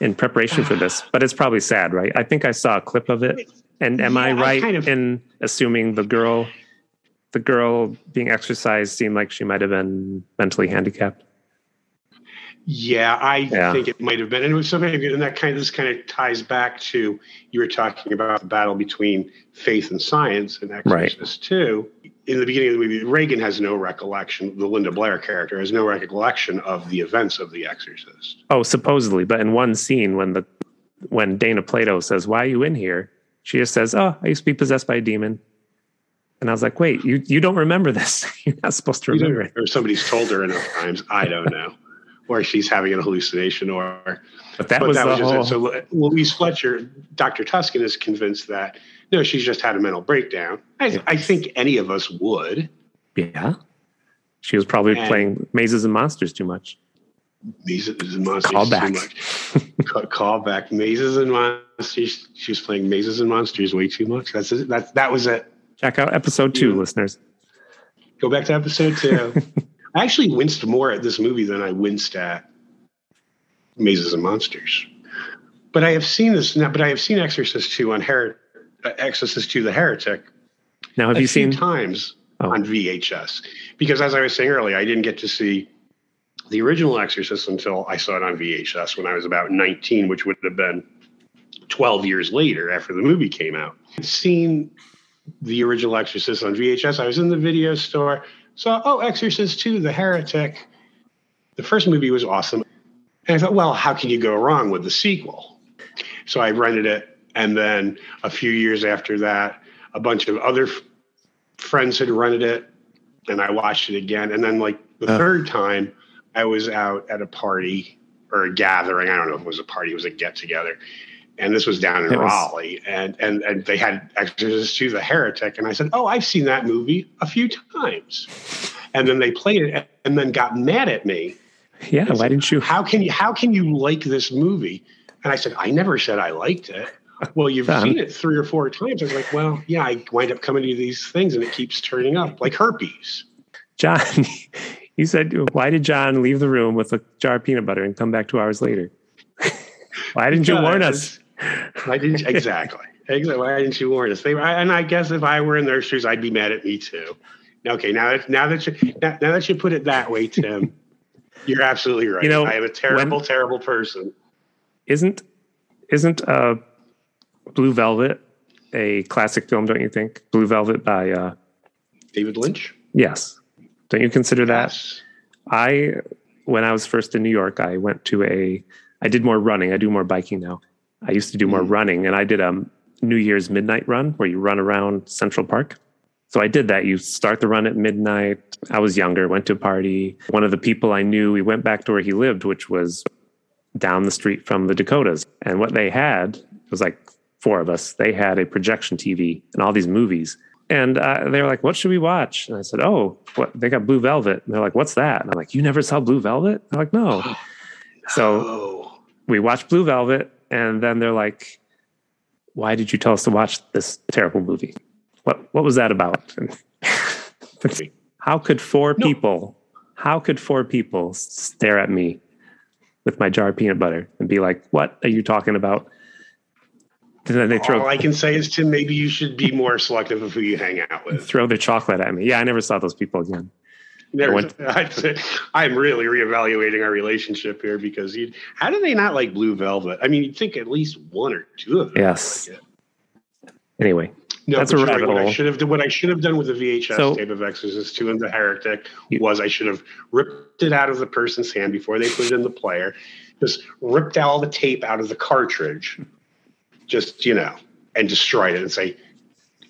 in preparation for this, but it's probably sad, right? I think I saw a clip of it. And am I Yeah, I right kind of- in assuming the girl, the girl being exercised seemed like she might have been mentally handicapped? Yeah, I Yeah. think it might have been, and it was something, and that kind of this kind of ties back to you were talking about the battle between faith and science in Exorcist two. In the beginning of the movie, Regan has no recollection. The Linda Blair character has no recollection of the events of The Exorcist. Oh, supposedly, but in one scene when the when Dana Plato says, "Why are you in here?" She just says, "Oh, I used to be possessed by a demon." And I was like, "Wait, you you don't remember this? You're not supposed to remember it." or somebody's told her enough times. I don't know, or she's having an hallucination, or But that but was that the was just whole. it. So Louise Fletcher, Dr. Tuskin is convinced that no, she's just had a mental breakdown. I, I think any of us would. yeah, she was probably And- playing mazes and monsters too much. Mazes and monsters. Too much. Ca- Call back. Mazes and monsters. She was playing mazes and monsters way too much. That's it. That that was it. Check out episode two, Yeah. listeners. Go back to episode two. I actually winced more at this movie than I winced at Mazes and Monsters. But I have seen this now. But I have seen Exorcist two on Her- uh, Exorcist two, the Heretic, Now, have you seen? times Oh. on VHS because, as I was saying earlier, I didn't get to see the original Exorcist until I saw it on VHS when I was about 19, which would have been 12 years later after the movie came out. I'd seen the original Exorcist on VHS. I was in the video store, saw, oh, Exorcist 2, The Heretic. The first movie was awesome. And I thought, well, how can you go wrong with the sequel? So I rented it. And then a few years after that, a bunch of other f- friends had rented it. And I watched it again. And then, like, the Uh. third time, I was out at a party or a gathering. I don't know if it was a party, it was a get together. And this was down in was- Raleigh. And, and, and they had Exorcist 2, The Heretic. And I said, Oh, I've seen that movie a few times. And then they played it and then got mad at me. Yeah, why didn't you? How can you how can you like this movie? And I said, I never said I liked it. Well, you've John. seen it three or four times. I was like, well, yeah, I wind up coming to these things and it keeps turning up like herpes. John, You said, "Why did John leave the room with a jar of peanut butter and come back two hours later? Why didn't you warn us?" Why didn't you, exactly? Exactly. Why didn't you warn us? They, and I guess if I were in their shoes, I'd be mad at me too. Okay, now that now that you now, now that you put it that way, Tim, you're absolutely right. You know, I am a terrible, when- terrible person. Isn't isn't uh, Blue Velvet a classic film? Don't you think? Blue Velvet by uh, David Lynch. yes. Don't you consider that? Yes. I when I was first in New York, I went to a I did more running. I do more biking now. I used to do more Mm. running and I did a New Year's midnight run where you run around Central Park. So I did that. You start the run at midnight. I was younger, went to a party. One of the people I knew, we went back to where he lived, which was down the street from the Dakotas. And what they had it was like four of us. They had a projection TV and all these movies. And uh, they were like, "What should we watch?" And I said, "Oh, what they got Blue Velvet." And they're like, "What's that?" And I'm like, "You never saw Blue Velvet?" They're like, "No." So we watched Blue Velvet, and then they're like, "Why did you tell us to watch this terrible movie? What what was that about?" How could four No. people, how could four people stare at me with my jar of peanut butter and be like, "What are you talking about?" And then they throw all I can say is, Tim, maybe you should be more selective of who you hang out with. throw the chocolate at me. Yeah, I never saw those people again. Went- I'm really reevaluating our relationship here because you, how do they not like Blue Velvet? I mean, you'd think at least one or two of them. Yes. like. Anyway, No, That's a you're right. rabbit What I hole. should have done, what I should have done with the VHS So- tape of Exorcist Two and the Heretic was I should have ripped it out of the person's hand before they put it in the player. Just ripped all the tape out of the cartridge, just you know, and destroyed it and say,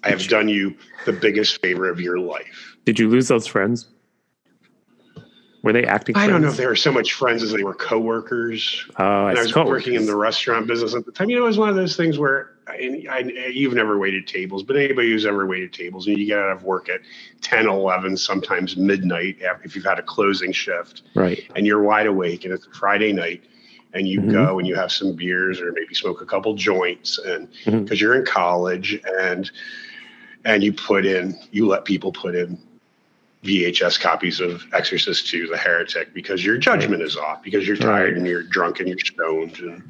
"I have done you the biggest favor of your life." did you lose those friends? Were they acting? I don't know if they were so much friends as they were coworkers. Oh, I And I was working in the restaurant business at the time. You know, it was one of those things where I, I, you've never waited tables, but anybody who's ever waited tables, and you get out of work at 10, 11, sometimes midnight if you've had a closing shift, right. and you're wide awake, and it's a Friday night, and you Mhm. go and you have some beers or maybe smoke a couple joints, and because you're in college, and and you put in, you let people put in VHS copies of Exorcist 2, The Heretic, because your judgment is off, because you're tired Right. and you're drunk and you're stoned. And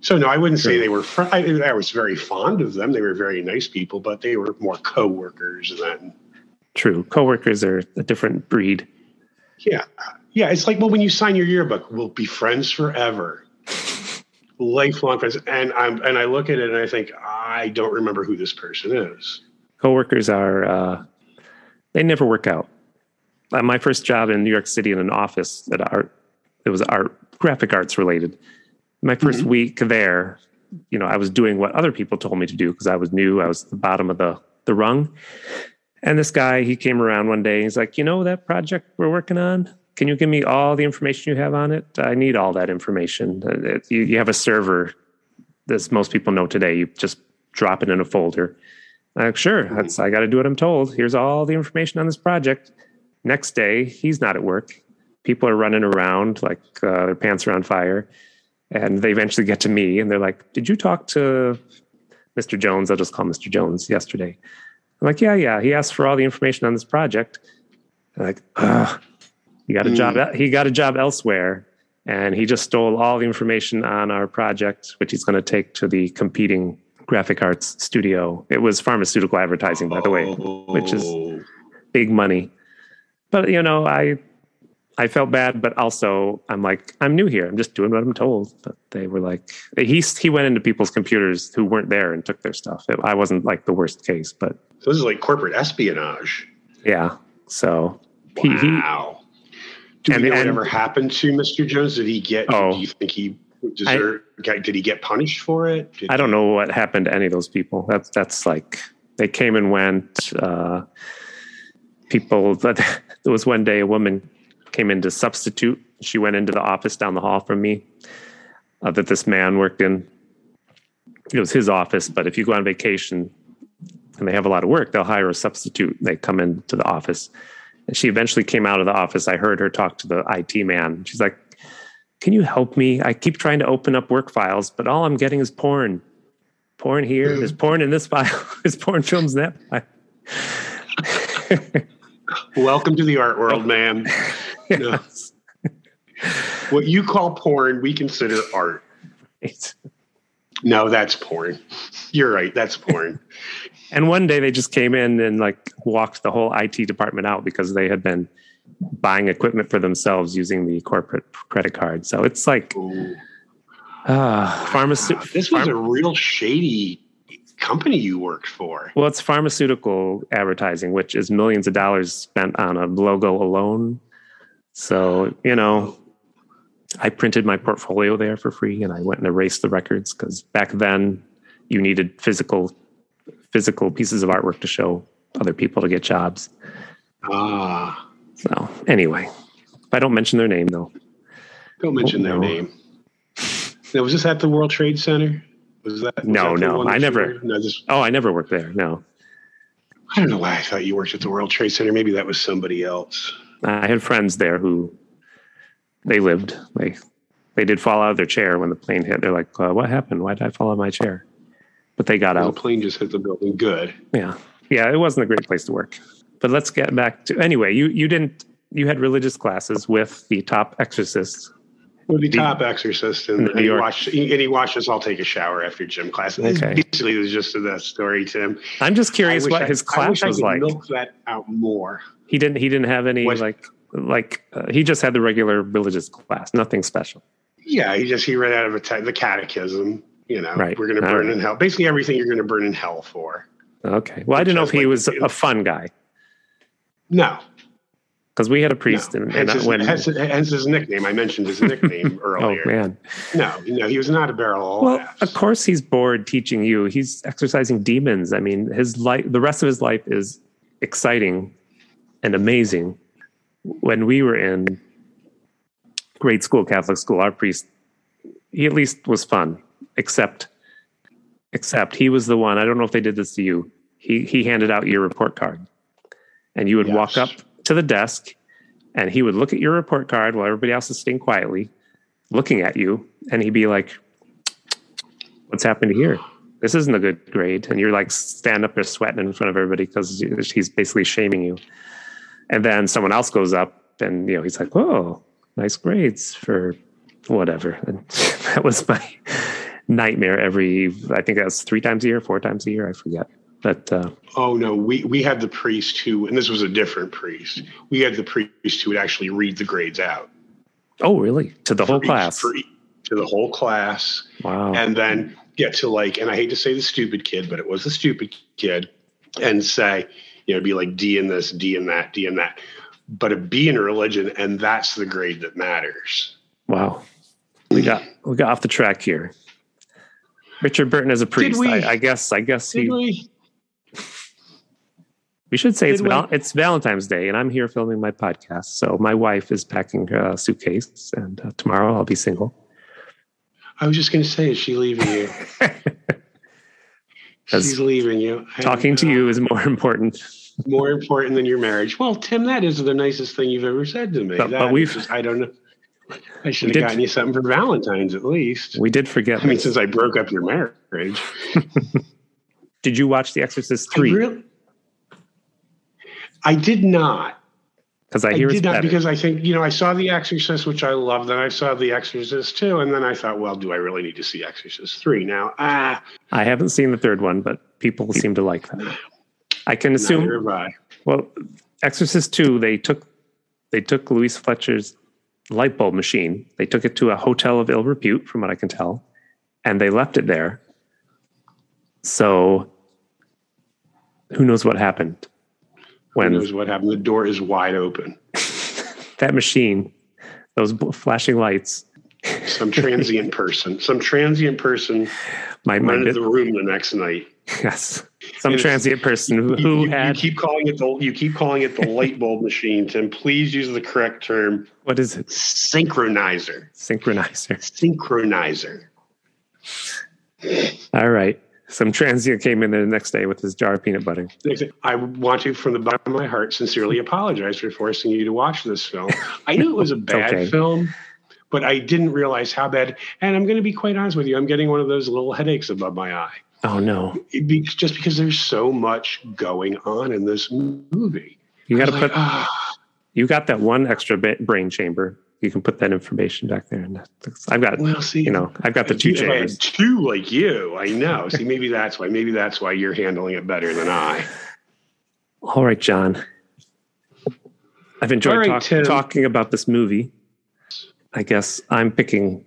so, no, I wouldn't say they were, fr- I, I was very fond of them. They were very nice people, but they were more coworkers than, True. Coworkers are a different breed. yeah. Yeah. It's like, well, when you sign your yearbook, we'll be friends forever. Lifelong friends. And I'm, and I look at it and I think, I don't remember who this person is. Coworkers are uh, they never work out. Uh, my first job in New York City in an office at art, it was art, graphic arts related. My 1st week there, you know, I was doing what other people told me to do because I was new. I was at the bottom of the the rung. And this guy, he came around one day. He's like, you know, that project we're working on. Can you give me all the information you have on it? I need all that information. Uh, You, you have a server, as most people know today. You just drop it in a folder. Like, sure, that's, I got to do what I'm told. Here's all the information on this project. Next day, he's not at work. People are running around like uh, their pants are on fire. And they eventually get to me and they're like, Did you talk to Mr. Jones? I'll just call Mr. Jones yesterday. I'm like, Yeah, yeah. He asked for all the information on this project. I'm like, Ugh. He got a job. He got a job elsewhere, and he just stole all the information on our project, which he's going to take to the competing graphic arts studio. It was pharmaceutical advertising, by the way, which is Oh. big money. But you know, I I felt bad, but also I'm like, I'm new here. I'm just doing what I'm told. But they were like, he he went into people's computers who weren't there and took their stuff. I wasn't like the worst case, but So this is like corporate espionage. yeah. So he, he Wow. Do And- know and- whatever happened to Mr. Jones? Did he get? Oh. Do you think he deserved? did he get punished for it? Did I don't know what happened to any of those people. That's that's like they came and went. Uh, people. That there was one day a woman came in to substitute. She went into the office down the hall from me uh, that this man worked in. It was his office, but if you go on vacation and they have a lot of work, they'll hire a substitute. They come into the office. And she eventually came out of the office. I heard her talk to the IT man. She's like, can you help me? I keep trying to open up work files, but all I'm getting is porn. Porn here. Hmm. There's porn in this file. There's porn films in that file. Welcome to the art world, man. Yes. What you call porn, we consider art. Right. No, that's porn. You're right. That's porn. And one day they just came in and like walked the whole IT department out because they had been buying equipment for themselves using the corporate credit card. So it's like Ooh. uh, pharmaceutical. This was a real shady company you worked for. well, it's pharmaceutical advertising, which is millions of dollars spent on a logo alone. So you know, I printed my portfolio there for free, and I went and erased the records because back then you needed physical physical pieces of artwork to show other people to get jobs. Ah, So anyway, I don't mention their name though, don't mention their No. name. Now, was this at the World Trade Center? Was that? was No, that no, I never- No, this. oh, I never worked there. No, I don't know why I thought you worked at the World Trade Center. Maybe that was somebody else. I had friends there who they lived. They they did fall out of their chair when the plane hit. They're like, uh, "What happened? Why did I fall out of my chair?" But they got The out. The plane just hit the building. Good. Yeah, yeah. It wasn't a great place to work. But let's get back to anyway. You you didn't you had religious classes with the top exorcists. With the The- top exorcist, and, and he watched. And he watched us all take a shower after gym class. And Okay. Basically, it was just that story, Tim. I'm just curious what I- his I class was could like. Milk that out more. He didn't he didn't have any What? like like uh, he just had the regular religious class, nothing special. Yeah, he just he read out of a te- the catechism. You know, Right. we're going to burn right. in hell. Basically, everything you're going to burn in hell for. Okay. Well, I didn't know if he Like was a fun guy No, because we had a priest no. and, hence, his, when hence, hence his nickname. I mentioned his nickname oh, earlier. oh man. No, no, he was not a barrel of Well, laughs. of course he's bored teaching you. He's exercising demons. I mean, his life, the rest of his life is exciting and amazing. When we were in grade school, Catholic school, our priest, he at least was fun, except, except he was the one. I don't know if they did this to you. He he handed out your report card, and you would walk up to the desk, and he would look at your report card while everybody else is sitting quietly, looking at you, and he'd be like, what's happened here? This isn't a good grade. And you're like stand up there sweating in front of everybody because he's basically shaming you. And then someone else goes up and, you know, he's like, whoa nice grades for whatever. And that was my nightmare every, I think that was three times a year, four times a year. I forget. But uh, Oh no, we we had the priest who, and this was a different priest. We had the priest who would actually read the grades out oh, really? To the whole for each- class? for each- to the whole class, wow. and then get to like, and I hate to say the stupid kid, but it was the stupid kid, and say, you know, be like D in this, D in that, D in that, but a B in religion, and that's the grade that matters. Wow. We got we got off the track here. Richard Burton is a priest. we? I, I guess I guess he Did we? Should say it's val- it's Valentine's Day, and I'm here filming my podcast. So my wife is packing her suitcase, and uh, tomorrow I'll be single. I was just going to say, is she leaving you? She's leaving you. And, Talking to uh, you is more important. more important than your marriage. Well, Tim, that is the nicest thing you've ever said to me. But- but we've, just, I don't know. I should have did- gotten you something for Valentine's at least. We did forget. I mean, since I broke up your marriage. did you watch The Exorcist three? really- I did not. Because I I hear it's did not better. because I think you know I saw The Exorcist, which I loved, then I saw The Exorcist two, and then I thought, well, do I really need to see Exorcist three now? Ah, I haven't seen the third one, but people seem to like that. I can assume. I. Well, Exorcist two, they took they took Louise Fletcher's light bulb machine. They took it to a hotel of ill repute, from what I can tell, and they left it there. So, who knows what happened Who when knows what happened? The door is wide open. that machine, those flashing lights, Some transient person, some transient person my my rented the room the next night. yes, some It's- transient person who, You- who you, had you keep calling it the you keep calling it the light bulb machine, Tim. Please use the correct term. what is it? Synchronizer. Synchronizer. Synchronizer. All right. Some transient came in there the next day with his jar of peanut butter. I want to, from the bottom of my heart, sincerely apologize for forcing you to watch this film. I knew it was a bad okay. film, but I didn't realize how bad. And I'm going to be quite honest with you. I'm getting one of those little headaches above my eye. Oh no. Be, just because there's so much going on in this movie. You got to I put. like, "Ah." You got that one extra bit brain chamber. You can put that information back there. And I've got. well, see, You know, I've got the two if I had chambers. two like you. I know. See, maybe that's why. Maybe that's why you're handling it better than I. All right, John. I've enjoyed right, talk- talking about this movie. I guess I'm picking.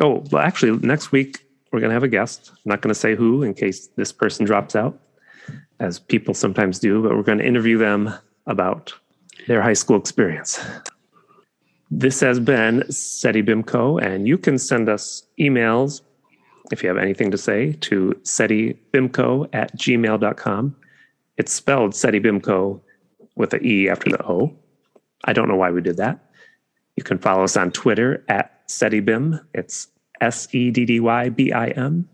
Oh, well, actually, next week we're going to have a guest. I'm not going to say who in case this person drops out, as people sometimes do, but we're going to interview them about their high school experience. This has been SEDDY BIMCO, and you can send us emails if you have anything to say to seddybimco at gmail.com. It's spelled SEDDY BIMCO with an E after the O. I don't know why we did that. You can follow us on Twitter at SEDDYBIM. It's S E D D Y B I M.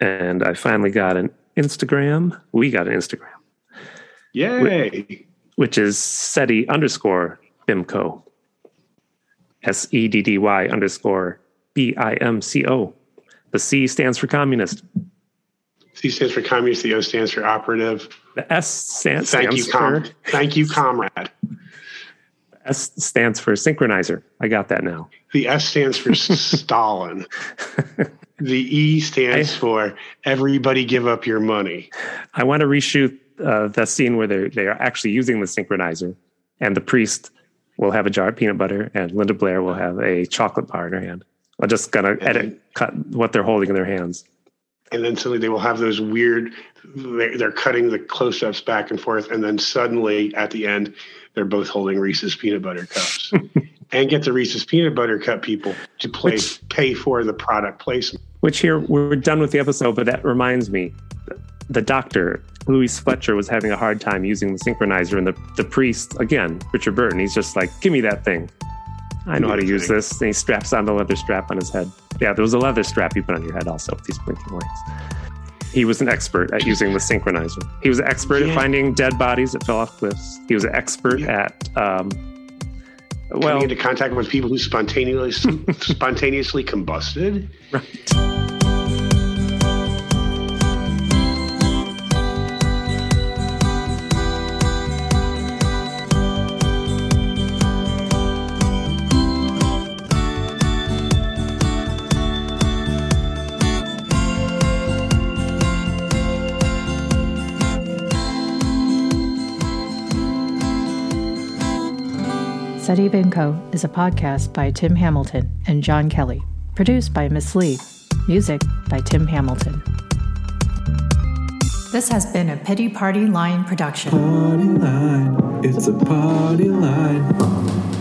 And I finally got an Instagram. We got an Instagram, Yay! which is SEDDY underscore BIMCO. S E D D Y underscore B I M C O. The C stands for communist. C stands for communist. The O stands for operative. The S stands, Thank you, stands com- for Thank you, comrade. S stands for synchronizer. I got that now. The S stands for Stalin. The E stands I- for everybody give up your money. I want to reshoot uh, that scene where they're they are actually using the synchronizer, and the priest will have a jar of peanut butter, and Linda Blair will have a chocolate bar in her hand. I'm just gonna edit cut what they're holding in their hands. And then suddenly they will have those weird, they're, they're cutting the close ups back and forth. And then suddenly at the end, they're both holding Reese's peanut butter cups. and get the Reese's peanut butter cup people to play, Which- pay for the product placement. Which here we're done with the episode, but that reminds me, the doctor Louise Fletcher was having a hard time using the synchronizer, and the the priest again, Richard Burton, he's just like, "Give me that thing. I know how to use this." And he straps on the leather strap on his head. Yeah, there was a leather strap you put on your head also with these blinking lights. He was an expert at using the synchronizer. He was an expert at finding dead bodies that fell off cliffs. He was an expert Yeah. at um, well, Coming into contact with people who spontaneously spontaneously combusted. Seddy Bimco is a podcast by Tim Hamilton and John Kelly, produced by Miss Lee, music by Tim Hamilton. This has been a Pity Party Line production. Party line, it's a party line.